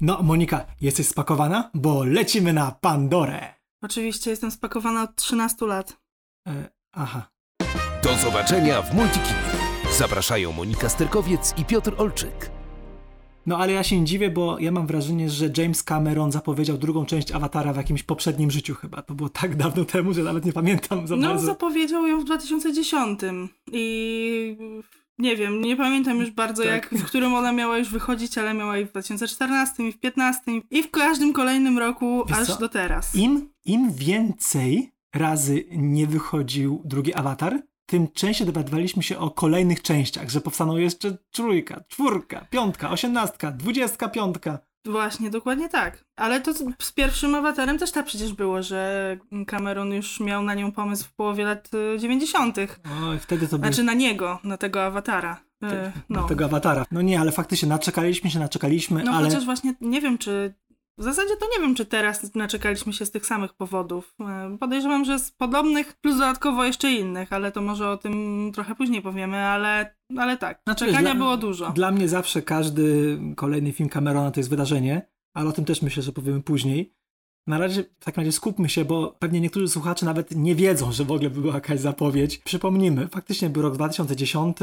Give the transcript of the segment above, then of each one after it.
No, Monika, jesteś spakowana? Bo lecimy na Pandorę. Oczywiście jestem spakowana od 13 lat. E, aha. Do zobaczenia w Multikinie. Zapraszają Monika Sterkowiec i Piotr Olczyk. No ale ja się nie dziwię, bo ja mam wrażenie, że James Cameron zapowiedział drugą część Awatara w jakimś poprzednim życiu chyba. To było tak dawno temu, że nawet nie pamiętam za No, bardzo. zapowiedział ją w 2010 i nie wiem, nie pamiętam już bardzo Tak. jak, w którym ona miała już wychodzić, ale miała i w 2014, i w 2015, i w każdym kolejnym roku, Wiesz aż co? do teraz. Im, Im więcej razy nie wychodził drugi Awatar, tym częściej dowiadywaliśmy się o kolejnych częściach, że powstaną jeszcze trójka, czwórka, piątka, osiemnastka, dwudziestka piątka. Właśnie, dokładnie tak. Ale to z- pierwszym awatarem też tak przecież było, że Cameron już miał na nią pomysł w połowie lat y, 90. Oj, wtedy to był Znaczy na niego, na tego awatara. Y, no. No, tego Awatara. No nie, ale faktycznie naczekaliśmy się, naczekaliśmy, no ale... chociaż właśnie nie wiem, czy. W zasadzie to nie wiem, czy teraz naczekaliśmy się z tych samych powodów. Y, Podejrzewam, że z podobnych, plus dodatkowo jeszcze innych, ale to może o tym trochę później powiemy, ale, ale tak. Znaczy, czekania dla- było dużo. Dla mnie zawsze każdy kolejny film Camerona to jest wydarzenie, ale o tym też myślę, że powiemy później. Na razie w takim razie skupmy się, bo pewnie niektórzy słuchacze nawet nie wiedzą, że w ogóle była jakaś zapowiedź. Przypomnijmy, faktycznie był rok 2010,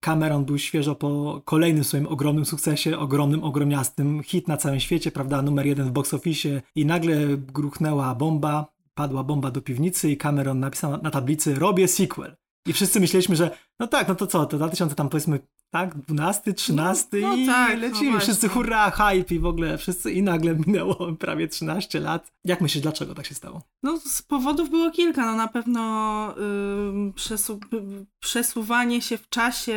Cameron był świeżo po kolejnym swoim ogromnym sukcesie, ogromnym, ogromniastym, hit na całym świecie, prawda, numer jeden w box office i nagle gruchnęła bomba, padła bomba do piwnicy i Cameron napisał na, tablicy robię sequel. I wszyscy myśleliśmy, że no tak, no to co, to 2000 tam powiedzmy, tak, 12, 13 No, no i tak, no lecimy, właśnie. wszyscy hurra, hype i w ogóle wszyscy i nagle minęło prawie 13 lat. Jak myślisz, dlaczego tak się stało? No, z powodów było kilka. No, na pewno ym, przesu y, przesuwanie się w czasie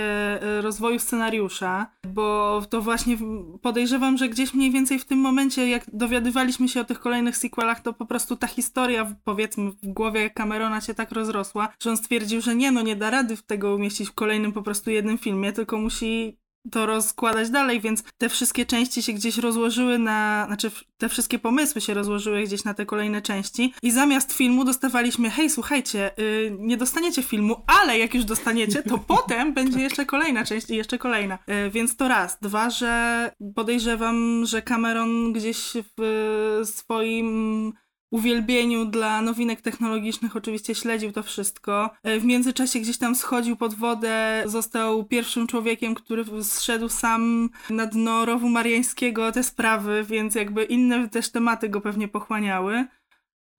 y, rozwoju scenariusza, bo to właśnie w- podejrzewam, że gdzieś mniej więcej w tym momencie, jak dowiadywaliśmy się o tych kolejnych sequelach, to po prostu ta historia, w- powiedzmy, w głowie Camerona się tak rozrosła, że on stwierdził, że nie, no nie da rady tego umieścić w kolejnym po prostu jednym filmie, tylko musi to rozkładać dalej, więc te wszystkie części się gdzieś rozłożyły na, znaczy te wszystkie pomysły się rozłożyły gdzieś na te kolejne części i zamiast filmu dostawaliśmy, hej, słuchajcie, y, nie dostaniecie filmu, ale jak już dostaniecie, to potem będzie jeszcze kolejna część i jeszcze kolejna. Y, więc to raz. Dwa, że podejrzewam, że Cameron gdzieś w swoim uwielbieniu dla nowinek technologicznych oczywiście śledził to wszystko. E, W międzyczasie gdzieś tam schodził pod wodę, został pierwszym człowiekiem, który zszedł sam na dno rowu mariańskiego te sprawy, więc jakby inne też tematy go pewnie pochłaniały.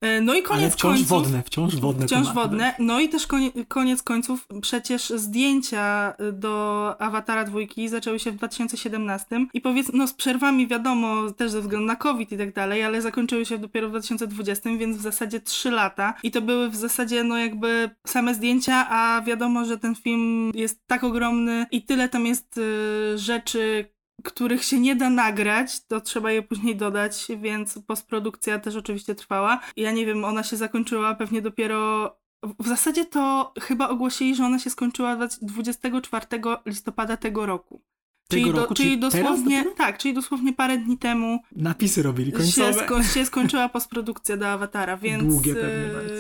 E, No i koniec Ale wciąż końców... wodne, wciąż wodne Wciąż tematy, wodne. tak. No i też konie, koniec końców przecież zdjęcia do Awatara dwójki zaczęły się w 2017 i powiedz, no z przerwami wiadomo, też ze względu na COVID i tak dalej, ale zakończyły się dopiero w 2020, więc w zasadzie 3 lata i to były w zasadzie no jakby same zdjęcia, a wiadomo, że ten film jest tak ogromny i tyle tam jest y, rzeczy, których się nie da nagrać, to trzeba je później dodać, więc postprodukcja też oczywiście trwała. Ja nie wiem, ona się zakończyła pewnie dopiero. W zasadzie to chyba ogłosili, że ona się skończyła 24 listopada tego roku. Tego czyli, roku? czyli dosłownie, tak, czyli dosłownie parę dni temu Napisy robili się, końcowe. sko- się skończyła postprodukcja do Awatara, więc. Długie pewnie bardzo.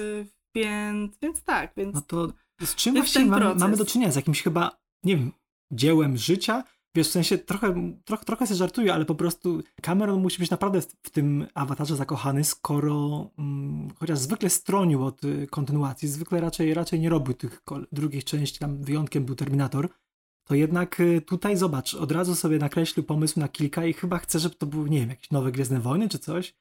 Więc, więc tak, więc. No to z czym ten mamy, mamy do czynienia? Z jakimś chyba, nie wiem, dziełem życia? Wiesz, w sensie trochę, trochę, trochę się żartuję, ale po prostu Cameron musi być naprawdę w, tym awatarze zakochany, skoro mm, chociaż zwykle stronił od y, kontynuacji, zwykle raczej, raczej nie robił tych drugich części, tam wyjątkiem był Terminator, to jednak y, tutaj zobacz, od razu sobie nakreślił pomysł na kilka i chyba chce, żeby to były, nie wiem, jakieś nowe Gwiezdne Wojny czy coś.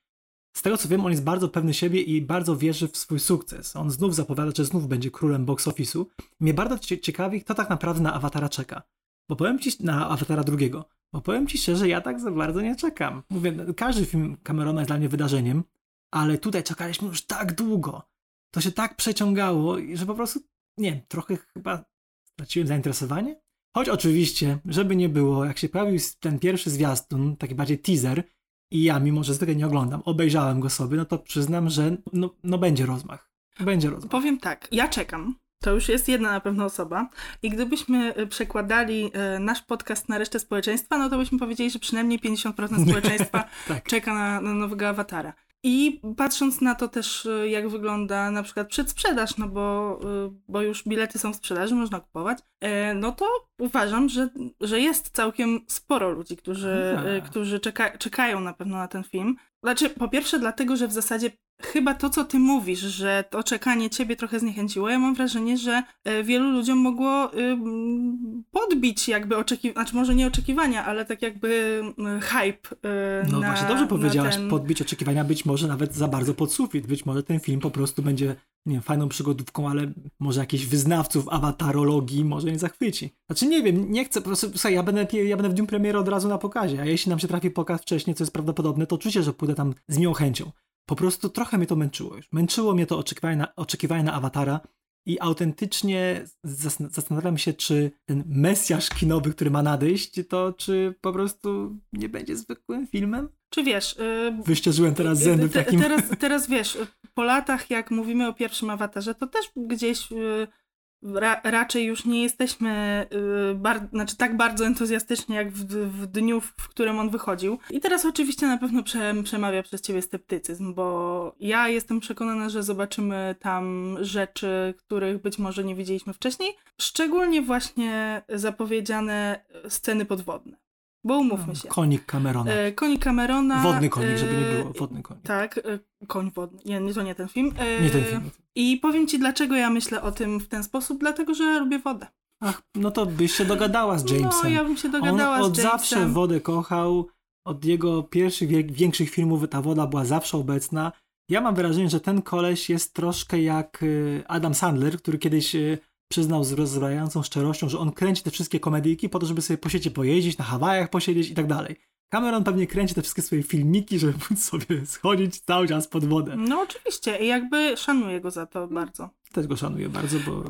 Z tego co wiem, on jest bardzo pewny siebie i bardzo wierzy w swój sukces. On znów zapowiada, że znów będzie królem box office'u. Mnie bardzo cie- ciekawi, kto tak naprawdę na Awatara czeka. Bo powiem ci, na Awatara drugiego, bo powiem ci szczerze, ja tak za bardzo nie czekam. Mówię, każdy film Camerona jest dla mnie wydarzeniem, ale tutaj czekaliśmy już tak długo. To się tak przeciągało, że po prostu, nie trochę chyba straciłem zainteresowanie. Choć oczywiście, żeby nie było, jak się pojawił ten pierwszy zwiastun, taki bardziej teaser, i ja, mimo że zwykle nie oglądam, obejrzałem go sobie, no to przyznam, że no, no będzie rozmach. Będzie rozmach. Powiem tak, ja czekam. To już jest jedna na pewno osoba. I gdybyśmy y, przekładali y, nasz podcast na resztę społeczeństwa, no to byśmy powiedzieli, że przynajmniej 50% społeczeństwa Tak. czeka na, na nowego awatara. I patrząc na to też, y, jak wygląda na przykład przedsprzedaż, no bo, bo już bilety są w sprzedaży, można kupować, e, no to uważam, że, że jest całkiem sporo ludzi, którzy, Aha. którzy czeka, czekają na pewno na ten film. Znaczy, po pierwsze dlatego, że w zasadzie chyba to, co ty mówisz, że to czekanie ciebie trochę zniechęciło, ja mam wrażenie, że e, wielu ludziom mogło podbić jakby oczekiwania, znaczy może nie oczekiwania, ale tak jakby y, hype y, No na, właśnie, dobrze powiedziałaś, ten... podbić oczekiwania być może nawet za bardzo pod sufit. Być może ten film po prostu będzie, nie wiem, fajną przygodówką, ale może jakichś wyznawców awatarologii może nie zachwyci. Znaczy nie wiem, nie chcę, po prostu, słuchaj, ja będę, ja będę w dniu premiery od razu na pokazie, a jeśli nam się trafi pokaz wcześniej, co jest prawdopodobne, to oczywiście, że pójdę tam z miłą chęcią. Po prostu trochę mnie to męczyło już. Męczyło mnie to oczekiwanie na, oczekiwanie na awatara i autentycznie zas- zastanawiam się, czy ten mesjasz kinowy, który ma nadejść, to czy po prostu nie będzie zwykłym filmem? Czy wiesz... y, Wyścierzyłem teraz zęby w takim... Teraz, teraz wiesz, po latach, jak mówimy o pierwszym awatarze, to też gdzieś y, ra, raczej już nie jesteśmy y, bar, znaczy tak bardzo entuzjastyczni, jak w, w dniu, w którym on wychodził. I teraz oczywiście na pewno prze, przemawia przez ciebie sceptycyzm, bo ja jestem przekonana, że zobaczymy tam rzeczy, których być może nie widzieliśmy wcześniej. Szczególnie właśnie zapowiedziane sceny podwodne. Bo umówmy się. Konik Camerona. E, Konik Camerona. Wodny konik, żeby nie e, było. Wodny konik. Tak, e, koń wodny. Nie, nie, to nie ten film. Nie ten film. I powiem ci, dlaczego ja myślę o tym w ten sposób. Dlatego, że lubię wodę. Ach, no to byś się dogadała z Jamesem. No, ja bym się dogadała On z od Jamesem. zawsze wodę kochał. Od jego pierwszych, większych filmów ta woda była zawsze obecna. Ja mam wrażenie, że ten koleś jest troszkę jak y, Adam Sandler, który kiedyś y, przyznał z rozbrajającą szczerością, że on kręci te wszystkie komedyjki po to, żeby sobie po świecie pojeździć, na Hawajach posiedzieć i tak dalej. Cameron pewnie kręci te wszystkie swoje filmiki, żeby móc sobie schodzić cały czas pod wodę. No oczywiście. I jakby szanuję go za to bardzo. Też go szanuję bardzo, bo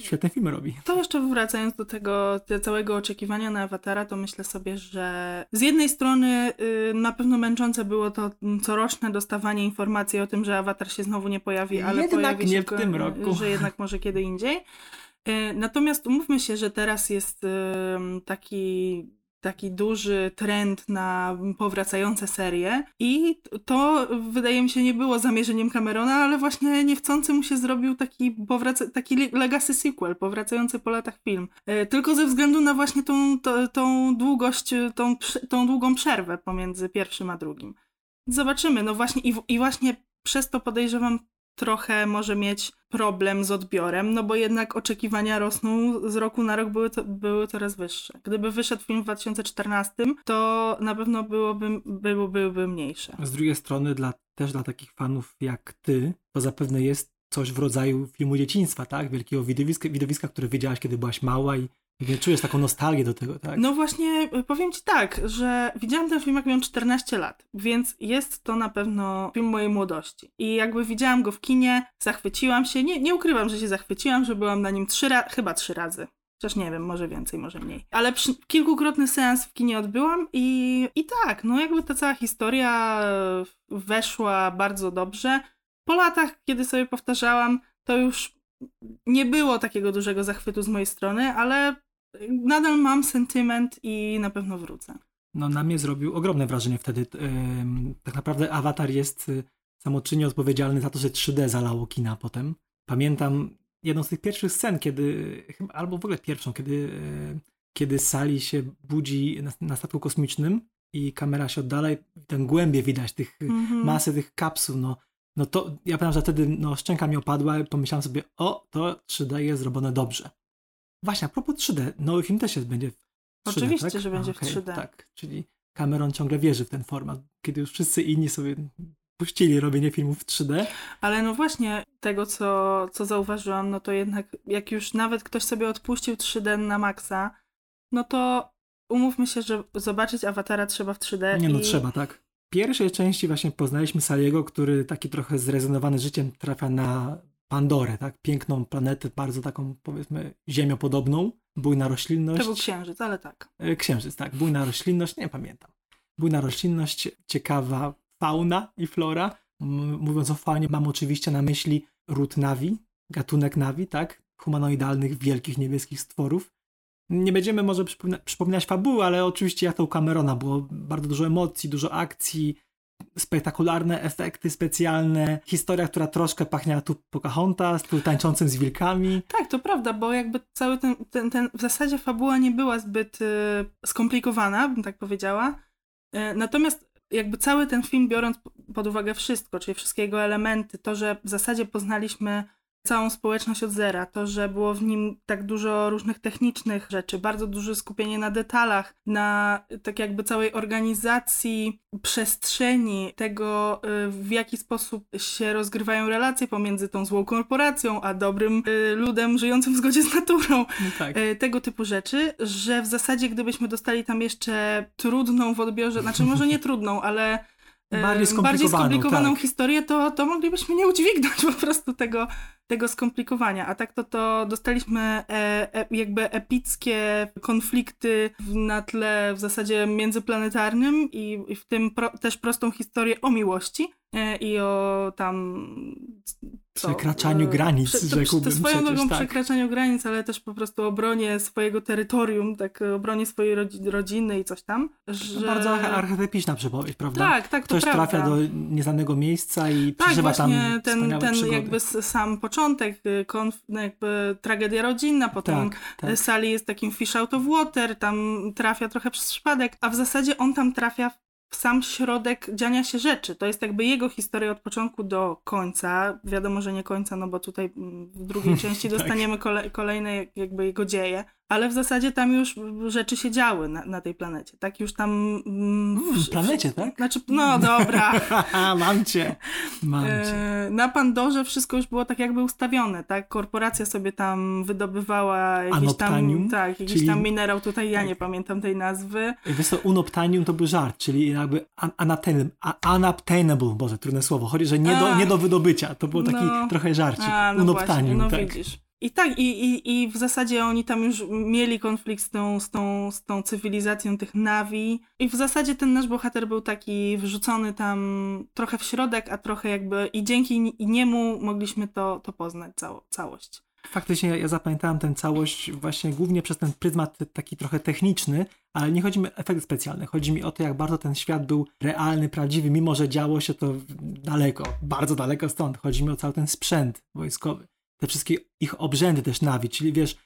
świetne filmy robi. To jeszcze wracając do tego te całego oczekiwania na awatara, to myślę sobie, że z jednej strony y, na pewno męczące było to mm, coroczne dostawanie informacji o tym, że awatar się znowu nie pojawi, ale Jednak pojawi nie w tym roku. że jednak może kiedy indziej. Y, Natomiast umówmy się, że teraz jest taki taki duży trend na powracające serie i to wydaje mi się nie było zamierzeniem Camerona, ale właśnie niechcący mu się zrobił taki, powraca- taki le- legacy sequel, powracający po latach film. E, Tylko ze względu na właśnie tą, to, tą długość, tą, tą długą przerwę pomiędzy pierwszym a drugim. Zobaczymy, no właśnie i, i właśnie przez to podejrzewam trochę może mieć problem z odbiorem, no bo jednak oczekiwania rosną z roku na rok, były, to, były coraz wyższe. Gdyby wyszedł film w 2014, to na pewno byłoby, było, byłyby mniejsze. Z drugiej strony, dla, też dla takich fanów jak ty, to zapewne jest coś w rodzaju filmu dzieciństwa, tak? Wielkiego widowiska, widowiska które widziałaś, kiedy byłaś mała i czujesz taką nostalgię do tego, tak? No właśnie, y, powiem ci tak, że widziałam ten film jak miałam 14 lat, więc jest to na pewno film mojej młodości. I jakby widziałam go w kinie, zachwyciłam się, nie, nie ukrywam, że się zachwyciłam, że byłam na nim trzy razy, chyba trzy razy. Chociaż nie wiem, może więcej, może mniej. Ale przy, kilkukrotny seans w kinie odbyłam i, i tak, no jakby ta cała historia e, weszła bardzo dobrze. Po latach, kiedy sobie powtarzałam, to już nie było takiego dużego zachwytu z mojej strony, ale nadal mam sentyment i na pewno wrócę. No na mnie zrobił ogromne wrażenie wtedy. Tak naprawdę Avatar jest y, samoczynnie odpowiedzialny za to, że 3D zalało kina potem. Pamiętam jedną z tych pierwszych scen, kiedy, albo w ogóle pierwszą, kiedy, y, kiedy Sali się budzi na, na statku kosmicznym i kamera się oddala i ten głębie widać tych Mhm. masy tych kapsuł, no, no to ja pamiętam, że wtedy no, szczęka mi opadła i pomyślałem sobie, o, to 3D jest zrobione dobrze. Właśnie, a propos 3D, nowy film też jest, będzie w 3D, Oczywiście, tak? że będzie w Okej, 3D. Tak, czyli Cameron ciągle wierzy w ten format, kiedy już wszyscy inni sobie puścili robienie filmów w 3D. Ale no właśnie, tego co, co zauważyłam, no to jednak jak już nawet ktoś sobie odpuścił 3D na maksa, no to umówmy się, że zobaczyć awatara trzeba w 3D. Nie no, i... trzeba, tak. W pierwszej części właśnie poznaliśmy Saliego, który taki trochę zrezonowany życiem trafia na Pandorę, tak? Piękną planetę, bardzo taką powiedzmy ziemiopodobną, bójna roślinność. To był księżyc, ale tak. E, Księżyc, tak. Bujna roślinność, nie pamiętam. Bujna roślinność, ciekawa fauna i flora. Mówiąc o faunie, mam oczywiście na myśli ród nawi, gatunek nawi, tak? Humanoidalnych, wielkich, niebieskich stworów. Nie będziemy może przypomina- przypominać fabuły, ale oczywiście jak to u Camerona było bardzo dużo emocji, dużo akcji. Spektakularne efekty specjalne, historia, która troszkę pachniała tu Pocahontas, tu tańczącym z wilkami. Tak, to prawda, bo jakby cały ten, ten, ten w zasadzie fabuła nie była zbyt y, skomplikowana, bym tak powiedziała. Y, natomiast jakby cały ten film, biorąc pod uwagę wszystko, czyli wszystkie jego elementy, to, że w zasadzie poznaliśmy całą społeczność od zera. To, że było w nim tak dużo różnych technicznych rzeczy, bardzo duże skupienie na detalach, na tak jakby całej organizacji przestrzeni, tego y, w jaki sposób się rozgrywają relacje pomiędzy tą złą korporacją, a dobrym y, ludem żyjącym w zgodzie z naturą. No tak. Y, tego typu rzeczy, że w zasadzie gdybyśmy dostali tam jeszcze trudną w odbiorze, znaczy może nie trudną, ale bardziej skomplikowaną, bardziej skomplikowaną tak. historię, to, to moglibyśmy nie udźwignąć po prostu tego, tego skomplikowania. A tak to, to dostaliśmy e, e, jakby epickie konflikty na tle w zasadzie międzyplanetarnym i, i w tym pro, też prostą historię o miłości e, i o tam przekraczaniu granic, prze, to, rzekłbym swoją drogą tak. przekraczaniu granic, ale też po prostu obronie swojego terytorium, tak obronie swojej rodziny i coś tam. Że... Bardzo archetypiczna przypowieść, prawda? Tak, tak, to Ktoś trafia do nieznanego miejsca i tak, przeżywa tam ten, ten przygody. jakby sam początek, y, konf, no jakby tragedia rodzinna, potem tak, tak. Sally jest takim fish out of water, tam trafia trochę przez przypadek, a w zasadzie on tam trafia w sam środek dziania się rzeczy. To jest jakby jego historia od początku do końca. Wiadomo, że nie końca, no bo tutaj mm, w drugiej części tak. dostaniemy kole, kolejne jakby jego dzieje, ale w zasadzie tam już rzeczy się działy na, na tej planecie, tak? Już tam... Mm, w, planecie, tak? Znaczy, no dobra. mam cię, mam cię. E, na Pandorze wszystko już było tak jakby ustawione, tak? Korporacja sobie tam wydobywała jakiś Anoptanium, tam, tak, jakiś czyli... tam minerał, tutaj ja tak. nie pamiętam tej nazwy. Wiesz co, unoptanium to był żart, czyli jakby unobtainable, boże, trudne słowo, chodzi, że nie do, nie do wydobycia, to było taki no. trochę żarcik, A, no unoptanium. Właśnie, no tak. widzisz. I tak, i, i, i w zasadzie oni tam już mieli konflikt z tą, z, tą, z tą cywilizacją tych Navi. I w zasadzie ten nasz bohater był taki wrzucony tam trochę w środek, a trochę jakby i dzięki niemu mogliśmy to, to poznać cało, całość. Faktycznie ja, ja zapamiętałem tę całość właśnie głównie przez ten pryzmat taki trochę techniczny, ale nie chodzi mi o efekty specjalne. Chodzi mi o to, jak bardzo ten świat był realny, prawdziwy, mimo że działo się to daleko, bardzo daleko stąd. Chodzi mi o cały ten sprzęt wojskowy te wszystkie ich obrzędy też Nawi, czyli wiesz,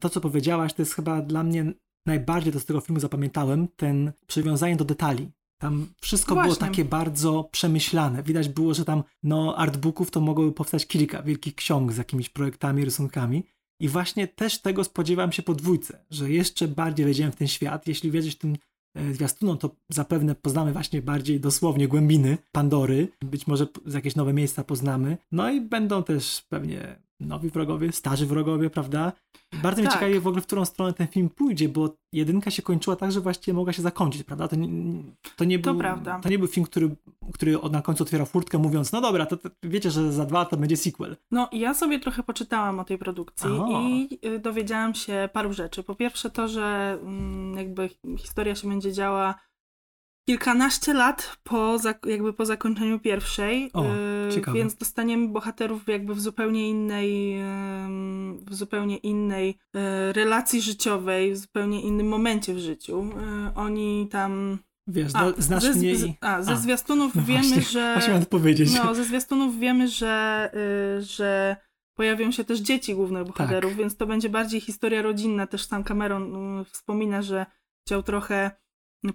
to co powiedziałaś, to jest chyba dla mnie najbardziej to z tego filmu zapamiętałem, ten przywiązanie do detali. Tam wszystko było takie bardzo przemyślane. Widać było, że tam no, artbooków to mogłoby powstać kilka wielkich ksiąg z jakimiś projektami, rysunkami. I właśnie też tego spodziewałem się po dwójce, że jeszcze bardziej wejdziemy w ten świat. Jeśli wierzyć tym e, zwiastunom, to zapewne poznamy właśnie bardziej dosłownie głębiny Pandory. Być może jakieś nowe miejsca poznamy. No i będą też pewnie nowi wrogowie, starzy wrogowie, prawda? Bardzo tak. mnie ciekawi w ogóle, w którą stronę ten film pójdzie, bo jedynka się kończyła tak, że właściwie mogła się zakończyć, prawda? To nie, to nie, był, prawda. To nie był film, który, który na końcu otwierał furtkę mówiąc, no dobra, to, to wiecie, że za dwa to będzie sequel. No ja sobie trochę poczytałam o tej produkcji o. i y, dowiedziałam się paru rzeczy. Po pierwsze to, że mm, jakby historia się będzie działa kilkanaście lat po, jakby po zakończeniu pierwszej, o, yy, więc dostaniemy bohaterów jakby w zupełnie innej w zupełnie innej yy, relacji życiowej, w zupełnie innym momencie w życiu. Yy, oni tam Wiesz, a, znasz ze, mnie i... A, ze a, zwiastunów no wiemy, właśnie, że... Właśnie miałem powiedzieć. No, ze zwiastunów wiemy, że, y, że pojawią się też dzieci głównych bohaterów, tak. więc to będzie bardziej historia rodzinna. Też sam Cameron y, wspomina, że chciał trochę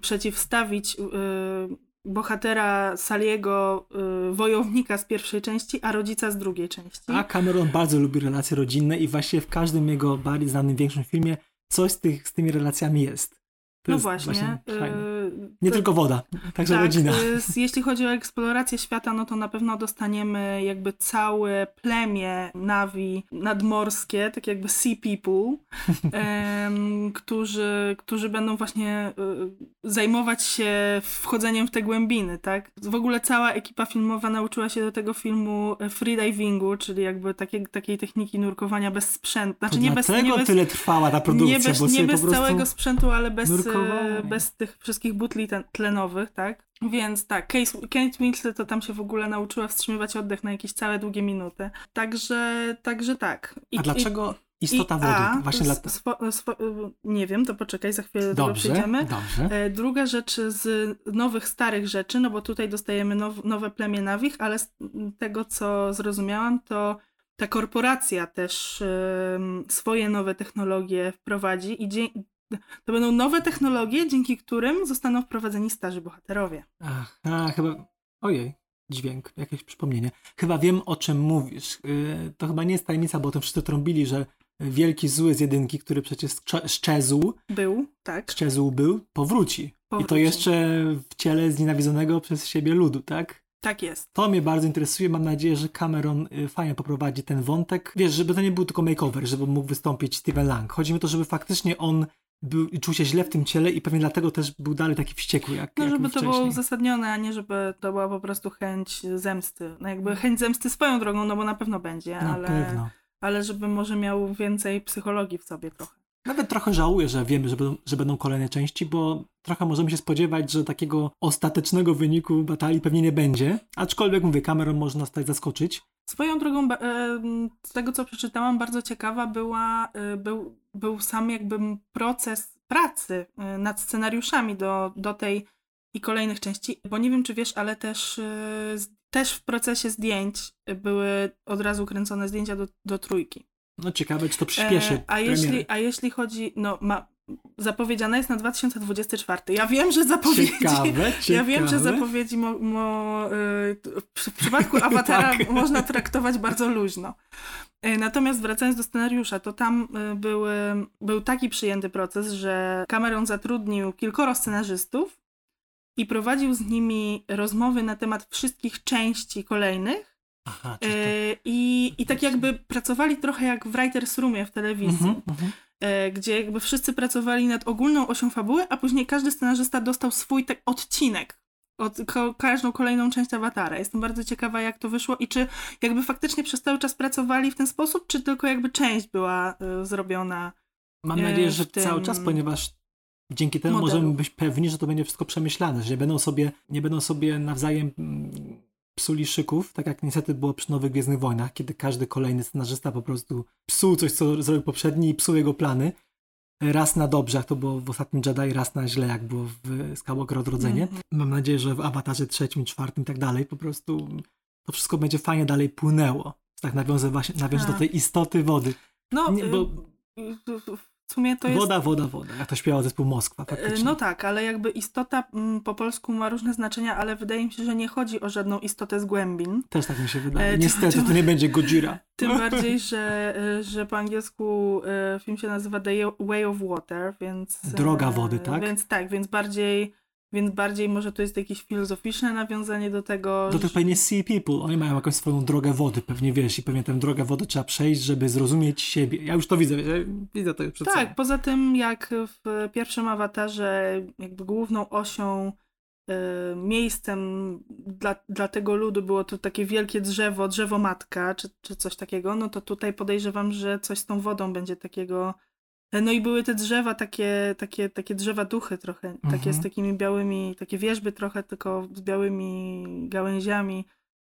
przeciwstawić yy, bohatera Saliego, yy, wojownika z pierwszej części, a rodzica z drugiej części. A Cameron bardzo lubi relacje rodzinne i właśnie w każdym jego bardziej znanym, większym filmie coś z, tych, z tymi relacjami jest. To no właśnie. właśnie yy, Nie to, tylko woda, także tak, rodzina. Y, jeśli chodzi o eksplorację świata, no to na pewno dostaniemy jakby całe plemię nawi nadmorskie, tak jakby sea people, którzy, którzy będą właśnie y, zajmować się wchodzeniem w te głębiny, tak? W ogóle cała ekipa filmowa nauczyła się do tego filmu freedivingu, czyli jakby takie, takiej techniki nurkowania bez sprzętu. Znaczy to nie bez, nie bez, tyle trwała ta produkcja, nie bez, bo nie bez prostu... całego sprzętu, ale bez E, bez tych wszystkich butli tlenowych, tak? Więc tak, Kate, Winslet to tam się w ogóle nauczyła wstrzymywać oddech na jakieś całe długie minuty. Także, także tak. I, A dlaczego istota I wody. A, Właśnie dla... nie wiem, to poczekaj, za chwilę do tego Dobrze, przejdziemy. dobrze. E, Druga rzecz z nowych, starych rzeczy, no bo tutaj dostajemy now, nowe plemię Nawich, ale z tego, co zrozumiałam, to ta korporacja też swoje nowe technologie wprowadzi i to będą nowe technologie, dzięki którym zostaną wprowadzeni starzy bohaterowie. Ach, a, chyba. Ojej, dźwięk, jakieś przypomnienie. Chyba wiem, o czym mówisz. Yy, to chyba nie jest tajemnica, bo o tym wszyscy trąbili, że wielki zły z jedynki, który przecież szcze- szczezł, Był, tak? szczezł był, powróci. I to Powróci. jeszcze w ciele znienawidzonego przez siebie ludu, tak? Tak jest. To mnie bardzo interesuje. Mam nadzieję, że Cameron y, fajnie poprowadzi ten wątek. Wiesz, żeby to nie był tylko makeover, żeby mógł wystąpić Steven Lang. Chodzi mi o to, żeby faktycznie on był, czuł się źle w tym ciele i pewnie dlatego też był dalej taki wściekły, jak, No, jak żeby to wcześniej. było uzasadnione, a nie żeby to była po prostu chęć zemsty. No jakby chęć zemsty swoją drogą, no bo na pewno będzie, Na ale, pewno. ale żeby może miał więcej psychologii w sobie trochę. Nawet trochę żałuję, że wiemy, że będą, że będą kolejne części, bo trochę możemy się spodziewać, że takiego ostatecznego wyniku batalii pewnie nie będzie. Aczkolwiek mówię, Cameron może nas tutaj zaskoczyć. Swoją drogą, z tego co przeczytałam, bardzo ciekawa była, y, był, był sam jakby proces pracy y, nad scenariuszami do, do tej i kolejnych części, bo nie wiem czy wiesz, ale też, y, też w procesie zdjęć były od razu kręcone zdjęcia do, do trójki. No ciekawe, czy to przyspieszy E, a, premierę. jeśli, a jeśli chodzi, no ma, zapowiedziana jest na 2024. Ja wiem, że zapowiedzi... Ciekawe, ciekawe. Ja wiem, że zapowiedzi mo, mo, y, w, przypadku Awatara Tak. można traktować bardzo luźno. Y, Natomiast wracając do scenariusza, to tam y, były, był taki przyjęty proces, że Cameron zatrudnił kilkoro scenarzystów i prowadził z nimi rozmowy na temat wszystkich części kolejnych Aha, czyli to... i, i tak jakby pracowali trochę jak w writer's roomie w telewizji Mhm, mhm. e, gdzie jakby wszyscy pracowali nad ogólną osią fabuły, a później każdy scenarzysta dostał swój tak odcinek od każdą kolejną część awatara. Jestem bardzo ciekawa, jak to wyszło i czy jakby faktycznie przez cały czas pracowali w ten sposób, czy tylko jakby część była y, zrobiona. Mam e, nadzieję, że cały czas, ponieważ dzięki temu modelu. możemy być pewni, że to będzie wszystko przemyślane, że nie będą sobie, nie będą sobie nawzajem mm, psuli szyków, tak jak niestety było przy Nowych Gwiezdnych Wojnach, kiedy każdy kolejny scenarzysta po prostu psuł coś, co zrobił poprzedni i psuł jego plany. Raz na dobrze, jak to było w ostatnim Jedi, raz na źle, jak było w Skywalker Odrodzenie. Mhm. Mam nadzieję, że w Awatarze trzecim, czwartym i tak dalej po prostu to wszystko będzie fajnie dalej płynęło. Tak nawiążę właśnie nawiążę do Tak. tej istoty wody. No, Nie, bo y, y, w sumie to jest... woda, woda, woda. Jak to śpiewał zespół Moskwa, E, faktycznie. No tak, ale jakby istota mm, po polsku ma różne znaczenia, ale wydaje mi się, że nie chodzi o żadną istotę z głębin. Też tak mi się wydaje. E, Niestety to nie będzie Gojira. Tym bardziej, że, y, że po angielsku film się nazywa The Way of Water, więc... Droga wody, tak? Więc tak, więc bardziej, więc bardziej może to jest jakieś filozoficzne nawiązanie do tego, To że- też pewnie Sea People. Oni mają jakąś swoją drogę wody, pewnie wiesz, i pewnie tę drogę wody trzeba przejść, żeby zrozumieć siebie. Ja już to widzę, wiesz, widzę to przed sobą. Tak, poza tym jak w pierwszym awatarze jakby główną osią, y, miejscem dla, dla tego ludu było to takie wielkie drzewo, drzewo matka, czy, czy coś takiego, no to tutaj podejrzewam, że coś z tą wodą będzie takiego. No i były te drzewa, takie, takie, takie drzewa duchy trochę, takie Mhm. z takimi białymi, takie wierzby trochę, tylko z białymi gałęziami.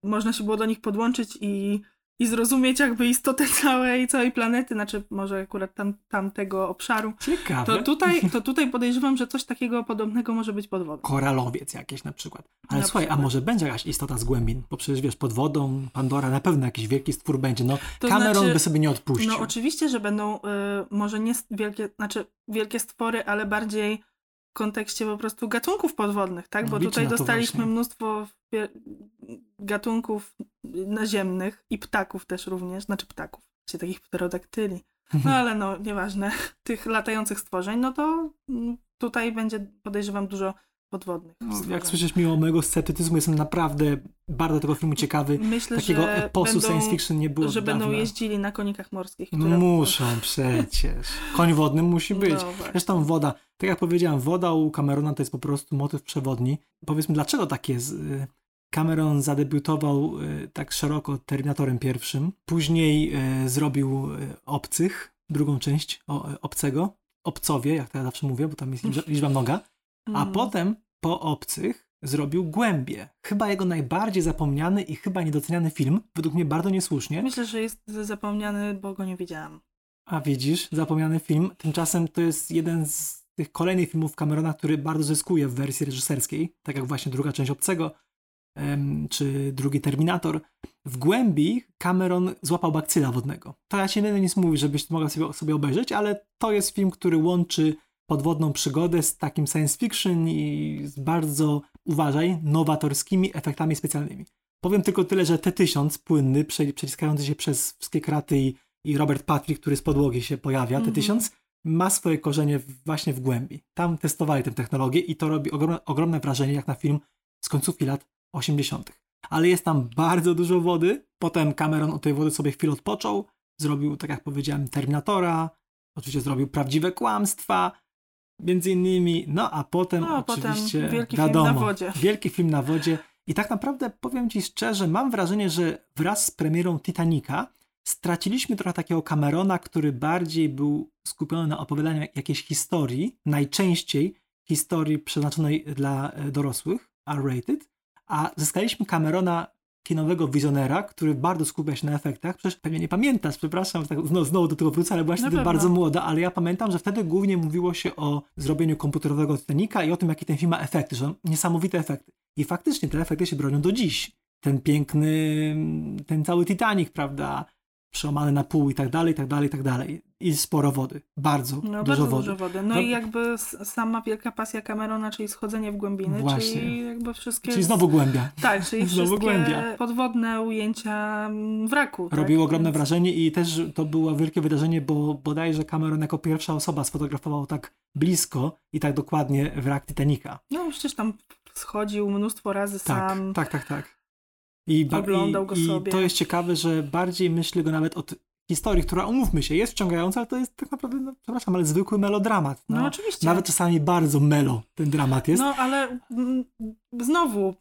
Można się było do nich podłączyć i i zrozumieć jakby istotę całej, całej planety, znaczy może akurat tam, tamtego obszaru. Ciekawe. To tutaj, to tutaj podejrzewam, że coś takiego podobnego może być pod wodą. Koralowiec jakiś na przykład. Ale Na słuchaj, a przykład. może będzie jakaś istota z głębin? Bo przecież wiesz, pod wodą Pandora na pewno jakiś wielki stwór będzie. No, To Cameron znaczy- by sobie nie odpuścił. No oczywiście, że będą y, może nie wielkie, znaczy wielkie stwory, ale bardziej kontekście po prostu gatunków podwodnych, tak? Bo tutaj dostaliśmy właśnie. mnóstwo gatunków naziemnych i ptaków też również, znaczy ptaków, czyli takich pterodaktyli. No ale no, nieważne, tych latających stworzeń, no to mm, tutaj będzie podejrzewam dużo podwodnych No, jak słyszysz, mimo mojego sceptycyzmu, jestem naprawdę bardzo tego filmu ciekawy. Myślę, Takiego że eposu będą, science fiction nie było że będą jeździli na konikach morskich. No które- muszą przecież. Koń wodny musi być. No. Zresztą woda, tak jak powiedziałem, woda u Camerona to jest po prostu motyw przewodni. Powiedzmy, dlaczego tak jest? Y, Cameron zadebiutował y, tak szeroko Terminatorem pierwszym, później y, zrobił Obcych, drugą część Obcego, Obcowie, jak to ja zawsze mówię, bo tam jest liczba, liczba mnoga, a Mm. potem po Obcych zrobił Głębie. Chyba jego najbardziej zapomniany i chyba niedoceniany film, według mnie bardzo niesłusznie. Myślę, że jest zapomniany, bo go nie widziałam. A widzisz, zapomniany film. Tymczasem to jest jeden z tych kolejnych filmów Camerona, który bardzo zyskuje w wersji reżyserskiej, tak jak właśnie druga część Obcego, czy drugi Terminator. W głębi Cameron złapał bakcyla wodnego. To ja ci nie nic mówić, żebyś mogła sobie, sobie obejrzeć, ale to jest film, który łączy podwodną przygodę z takim science fiction i z bardzo, uważaj, nowatorskimi efektami specjalnymi. Powiem tylko tyle, że T-1000 płynny, prze- przeciskający się przez wszystkie kraty i, i Robert Patrick, który z podłogi się pojawia, Mhm. T-1000, ma swoje korzenie właśnie w głębi. Tam testowali tę technologię i to robi ogromne, ogromne wrażenie, jak na film z końcówki lat 80. Ale jest tam bardzo dużo wody. Potem Cameron od tej wody sobie chwilę odpoczął. Zrobił, tak jak powiedziałem, Terminatora. Oczywiście zrobił prawdziwe kłamstwa. Między innymi, no a potem No, a potem oczywiście wielki film wiadomo, na wodzie. Wielki film na wodzie. I tak naprawdę powiem ci szczerze, mam wrażenie, że wraz z premierą Titanica straciliśmy trochę takiego Camerona, który bardziej był skupiony na opowiadaniu jakiejś historii, najczęściej historii przeznaczonej dla e, dorosłych, R-rated, a zyskaliśmy Camerona kinowego wizjonera, który bardzo skupia się na efektach. Przecież pewnie nie pamiętasz, przepraszam, tak znowu, znowu do tego wrócę, ale byłaś Na wtedy pewno. bardzo młoda, ale ja pamiętam, że wtedy głównie mówiło się o zrobieniu komputerowego Titanica i o tym, jakie ten film ma efekty, że niesamowite efekty. I faktycznie te efekty się bronią do dziś. Ten piękny, ten cały Titanic, prawda, przełamany na pół i tak dalej, i tak dalej, i tak dalej. I sporo wody, bardzo No, dużo bardzo wody. dużo wody. No, No- i jakby sama wielka pasja Camerona, czyli schodzenie w głębiny, Właśnie. czyli jakby wszystkie... Czyli znowu głębia. Tak, czyli znowu wszystkie głębia. podwodne ujęcia mm, wraku. tak? Robiło ogromne Więc- wrażenie i też to było wielkie wydarzenie, bo bodajże Cameron jako pierwsza osoba sfotografował tak blisko i tak dokładnie wrak Titanica. No przecież tam schodził mnóstwo razy Tak, sam. tak, tak, tak. I, Oglądał i, go i sobie. to jest ciekawe, że bardziej myślę go nawet od historii, która umówmy się, jest wciągająca, ale to jest tak naprawdę, no, przepraszam, ale zwykły melodramat. No. No, oczywiście. Nawet czasami bardzo melo ten dramat jest. No ale mm, znowu,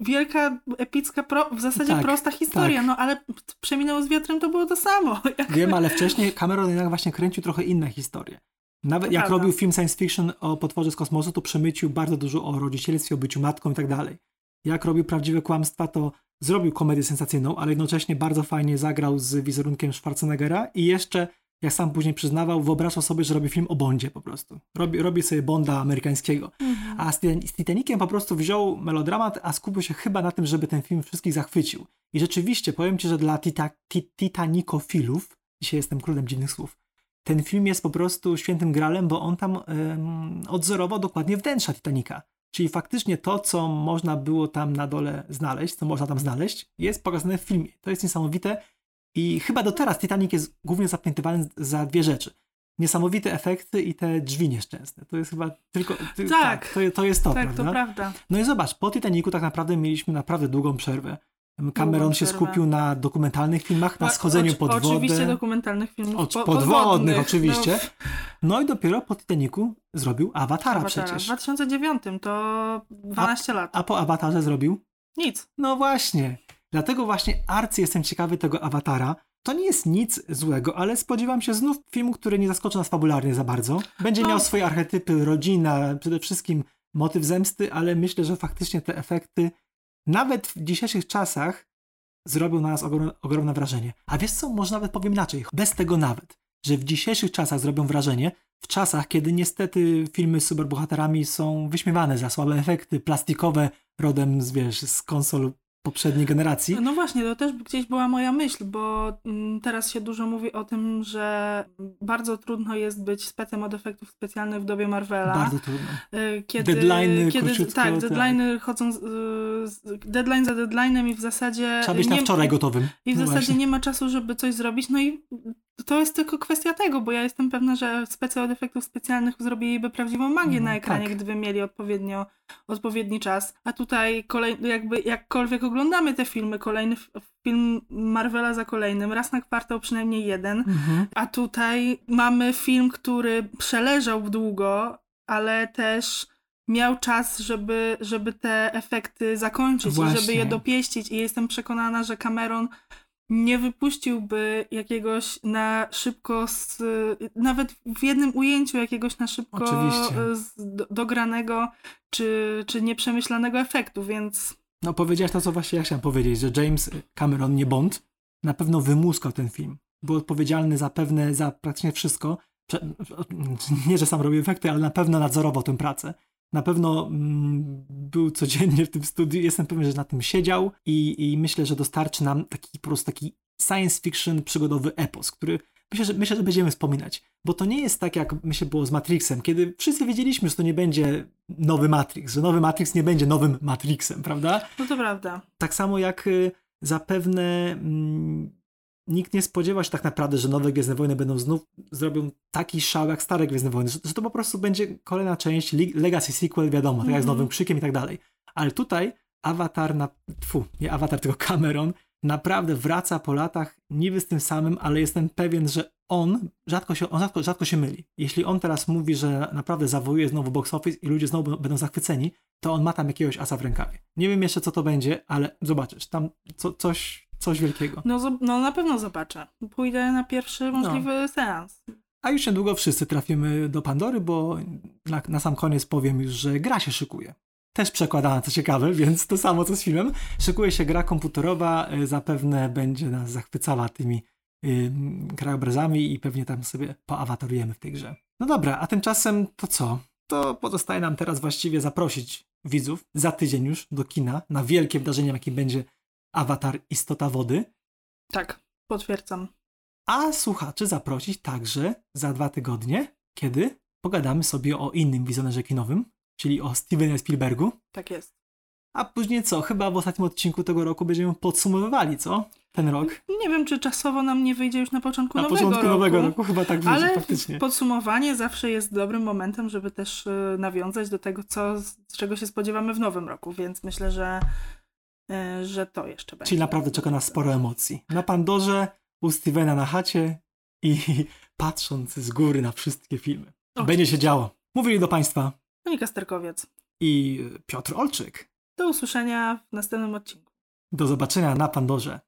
wielka, epicka, pro, w zasadzie Tak, prosta historia, tak. no ale przeminęło z wiatrem to było to samo. Jak- Wiem, ale wcześniej Cameron jednak właśnie kręcił trochę inne historie. Nawet To jak prawda. robił film science fiction o potworze z kosmosu, to przemycił bardzo dużo o rodzicielstwie, o byciu matką i tak dalej. Jak robił prawdziwe kłamstwa, to zrobił komedię sensacyjną, ale jednocześnie bardzo fajnie zagrał z wizerunkiem Schwarzeneggera i jeszcze, jak sam później przyznawał, wyobrażał sobie, że robi film o Bondzie po prostu. Robi, robi sobie Bonda amerykańskiego. Mhm. A z, z Titaniciem po prostu wziął melodramat, a skupił się chyba na tym, żeby ten film wszystkich zachwycił. I rzeczywiście, powiem ci, że dla tita- ti- titanikofilów, dzisiaj jestem królem dziwnych słów, ten film jest po prostu świętym gralem, bo on tam em, odzorował dokładnie wnętrza Titanica. Czyli faktycznie to, co można było tam na dole znaleźć, co można tam znaleźć, jest pokazane w filmie. To jest niesamowite i chyba do teraz Titanic jest głównie zapamiętywany za dwie rzeczy. Niesamowite efekty i te drzwi nieszczęsne. To jest chyba tylko... Ty, Tak. to, to jest to, tak, prawda? to prawda. No i zobacz, po Titanicu tak naprawdę mieliśmy naprawdę długą przerwę. Cameron się skupił na dokumentalnych filmach, na schodzeniu pod wodę. Oczywiście dokumentalnych filmów Oczy- po- podwodnych, oczywiście. No, No i dopiero po Titanicu zrobił Awatara, Awatara. W przecież. 2009 to 12 lat. A po Awatarze zrobił? Nic. No właśnie. Dlatego właśnie arcy jestem ciekawy tego Awatara. To nie jest nic złego, ale spodziewam się znów filmu, który nie zaskoczy nas fabularnie za bardzo. Będzie No. miał swoje archetypy, rodzina, przede wszystkim motyw zemsty, ale myślę, że faktycznie te efekty nawet w dzisiejszych czasach zrobią na nas ogrom, ogromne wrażenie. A wiesz co, może nawet powiem inaczej, bez tego nawet, że w dzisiejszych czasach zrobią wrażenie, w czasach, kiedy niestety filmy z superbohaterami są wyśmiewane za słabe efekty plastikowe rodem z, wiesz, z konsol poprzedniej generacji. No właśnie, to też gdzieś była moja myśl, bo mm, teraz się dużo mówi o tym, że bardzo trudno jest być specem od efektów specjalnych w dobie Marvela. Bardzo trudno. Y, Kiedy, Deadline'y kiedy Tak, tak. deadline'y chodzą, y, z- deadline za deadline'em i w zasadzie... Trzeba być na nie- wczoraj gotowym. I w No zasadzie właśnie. nie ma czasu, żeby coś zrobić. No i to jest tylko kwestia tego, bo ja jestem pewna, że specy od efektów specjalnych zrobiliby prawdziwą magię Mhm, na ekranie, tak. gdyby mieli odpowiednio, odpowiedni czas. A tutaj kolej, jakby jakkolwiek oglądamy te filmy, kolejny film Marvela za kolejnym, raz na kwartał przynajmniej jeden. Mhm. A tutaj mamy film, który przeleżał długo, ale też miał czas, żeby, żeby te efekty zakończyć i Właśnie. żeby je dopieścić. I jestem przekonana, że Cameron nie wypuściłby jakiegoś na szybko, z, nawet w jednym ujęciu jakiegoś na szybko Oczywiście. z, do, dogranego czy, czy nieprzemyślanego efektu, więc No powiedziałeś to, co właśnie ja chciałem powiedzieć, że James Cameron, nie Bond, na pewno wymuskał ten film. był odpowiedzialny zapewne za praktycznie wszystko. Nie, że sam robił efekty, ale na pewno nadzorował tę pracę. Na pewno mm, był codziennie w tym studiu, jestem pewien, że na tym siedział i, i myślę, że dostarczy nam taki po prostu taki science fiction przygodowy epos, który myślę, że, myślę, że będziemy wspominać. Bo to nie jest tak, jak myślę było z Matrixem, kiedy wszyscy wiedzieliśmy, że to nie będzie nowy Matrix, że nowy Matrix nie będzie nowym Matrixem, prawda? No to prawda. Tak samo jak y, zapewne mm, nikt nie spodziewa się tak naprawdę, że nowe Gwiezdne Wojny będą znów, zrobią taki szał jak stare Gwiezdne Wojny, że, że to po prostu będzie kolejna część Legacy Sequel, wiadomo, mm -hmm. tak jak z mhm. Nowym Krzykiem i tak dalej. Ale tutaj Avatar, na, tfu, nie Avatar, tylko Cameron, naprawdę wraca po latach niby z tym samym, ale jestem pewien, że on rzadko się, on rzadko, rzadko się myli. Jeśli on teraz mówi, że naprawdę zawołuje znowu box office i ludzie znowu będą zachwyceni, to on ma tam jakiegoś asa w rękawie. Nie wiem jeszcze, co to będzie, ale zobaczysz, tam co, coś, coś wielkiego. No, no na pewno zobaczę. Pójdę na pierwszy możliwy no. seans. A już niedługo wszyscy trafimy do Pandory, bo na, na sam koniec powiem już, że gra się szykuje też przekładana, co ciekawe, więc to samo co z filmem. Szykuje się gra komputerowa, y, zapewne będzie nas zachwycała tymi yy, krajobrazami i pewnie tam sobie poawatarujemy w tej grze. No dobra, a tymczasem to co? To pozostaje nam teraz właściwie zaprosić widzów za tydzień już do kina na wielkie wydarzenie, jakim będzie Awatar Istota Wody. Tak, potwierdzam. A słuchaczy zaprosić także za dwa tygodnie, kiedy pogadamy sobie o innym wizjonerze kinowym, czyli o Stevenie Spielbergu. Tak jest. A później co? Chyba w ostatnim odcinku tego roku będziemy podsumowywali, co? Ten rok. Nie wiem, czy czasowo nam nie wyjdzie już na początku na nowego początku roku. nowego roku chyba tak wyjdzie, ale faktycznie. podsumowanie zawsze jest dobrym momentem, żeby też e, nawiązać do tego, co, z czego się spodziewamy w nowym roku, więc myślę, że, że to jeszcze będzie. Czyli naprawdę czeka nas sporo emocji. Na Pandorze, u Stevena na chacie i patrząc z góry na wszystkie filmy. Będzie się działo. Mówili do Państwa Monika Sterkowiec. I Piotr Olczyk. Do usłyszenia w następnym odcinku. Do zobaczenia na Pandorze.